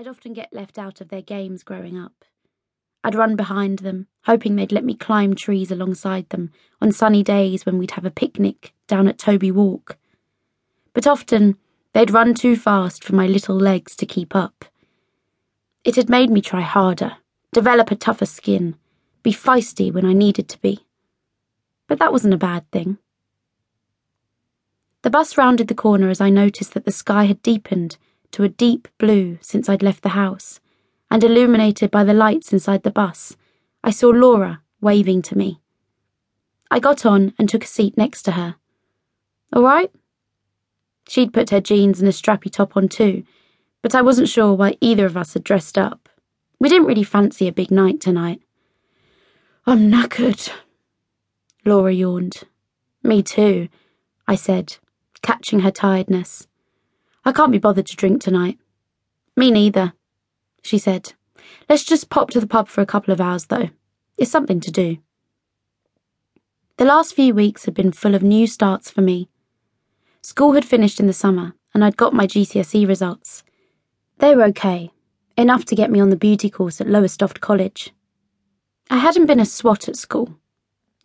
I'd often get left out of their games growing up. I'd run behind them, hoping they'd let me climb trees alongside them on sunny days when we'd have a picnic down at Toby Walk. But often, they'd run too fast for my little legs to keep up. It had made me try harder, develop a tougher skin, be feisty when I needed to be. But that wasn't a bad thing. The bus rounded the corner as I noticed that the sky had deepened to a deep blue since I'd left the house, and illuminated by the lights inside the bus, I saw Laura waving to me. I got on and took a seat next to her. All right? She'd put her jeans and a strappy top on too, but I wasn't sure why either of us had dressed up. We didn't really fancy a big night tonight. I'm knackered. Laura yawned. Me too, I said, catching her tiredness. I can't be bothered to drink tonight. Me neither, she said. Let's just pop to the pub for a couple of hours, though. It's something to do. The last few weeks had been full of new starts for me. School had finished in the summer, and I'd got my GCSE results. They were okay, enough to get me on the beauty course at Lowestoft College. I hadn't been a swot at school.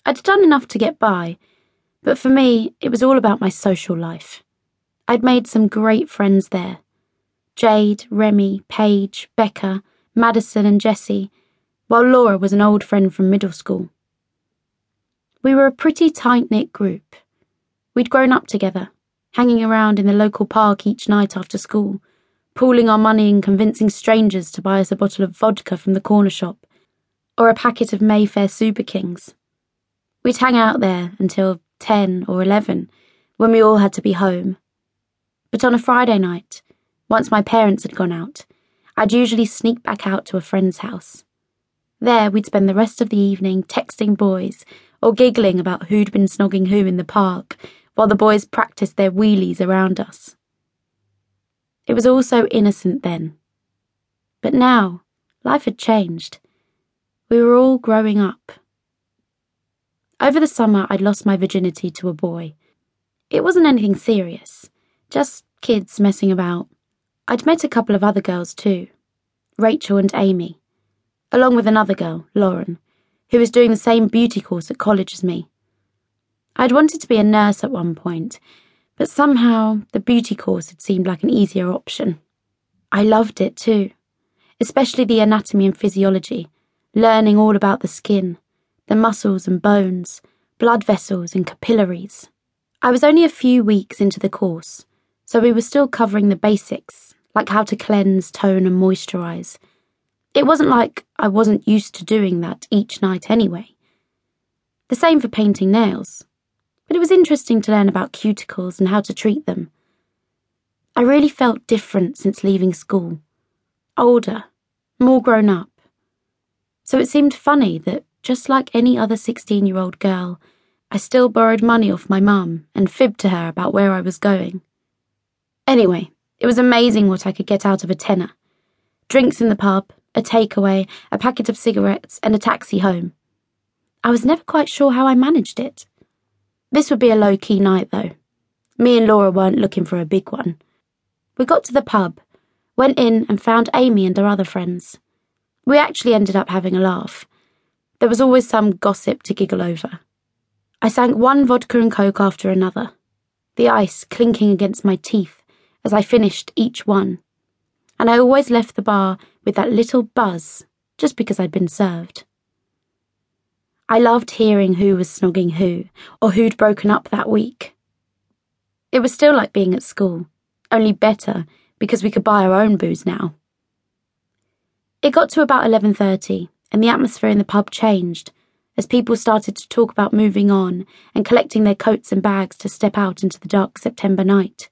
I'd done enough to get by, but for me, it was all about my social life. I'd made some great friends there Jade, Remy, Paige, Becca, Madison, and Jessie, while Laura was an old friend from middle school. We were a pretty tight knit group. We'd grown up together, hanging around in the local park each night after school, pooling our money and convincing strangers to buy us a bottle of vodka from the corner shop or a packet of Mayfair Super Kings. We'd hang out there until 10 or 11 when we all had to be home but on a Friday night, once my parents had gone out, I'd usually sneak back out to a friend's house. There, we'd spend the rest of the evening texting boys or giggling about who'd been snogging who in the park while the boys practiced their wheelies around us. It was all so innocent then. But now, life had changed. We were all growing up. Over the summer, I'd lost my virginity to a boy. It wasn't anything serious. Just kids messing about. I'd met a couple of other girls too Rachel and Amy, along with another girl, Lauren, who was doing the same beauty course at college as me. I'd wanted to be a nurse at one point, but somehow the beauty course had seemed like an easier option. I loved it too, especially the anatomy and physiology, learning all about the skin, the muscles and bones, blood vessels and capillaries. I was only a few weeks into the course so we were still covering the basics, like how to cleanse, tone, and moisturize. It wasn't like I wasn't used to doing that each night anyway. The same for painting nails. But it was interesting to learn about cuticles and how to treat them. I really felt different since leaving school. Older, more grown up. So it seemed funny that, just like any other 16 year old girl, I still borrowed money off my mum and fibbed to her about where I was going. Anyway, it was amazing what I could get out of a tenner. Drinks in the pub, a takeaway, a packet of cigarettes, and a taxi home. I was never quite sure how I managed it. This would be a low key night, though. Me and Laura weren't looking for a big one. We got to the pub, went in, and found Amy and her other friends. We actually ended up having a laugh. There was always some gossip to giggle over. I sank one vodka and coke after another, the ice clinking against my teeth as I finished each one, and I always left the bar with that little buzz just because I'd been served. I loved hearing who was snogging who, or who'd broken up that week. It was still like being at school, only better because we could buy our own booze now. It got to about 11:30 and the atmosphere in the pub changed as people started to talk about moving on and collecting their coats and bags to step out into the dark September night.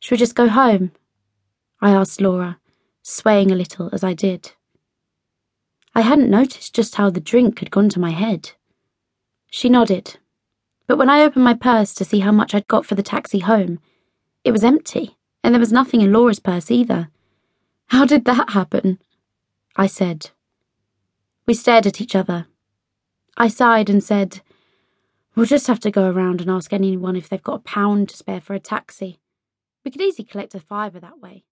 Should we just go home? I asked Laura, swaying a little as I did. I hadn't noticed just how the drink had gone to my head. She nodded, but when I opened my purse to see how much I'd got for the taxi home, it was empty, and there was nothing in Laura's purse either. How did that happen? I said. We stared at each other. I sighed and said, We'll just have to go around and ask anyone if they've got a pound to spare for a taxi. We could easily collect a fiver that way.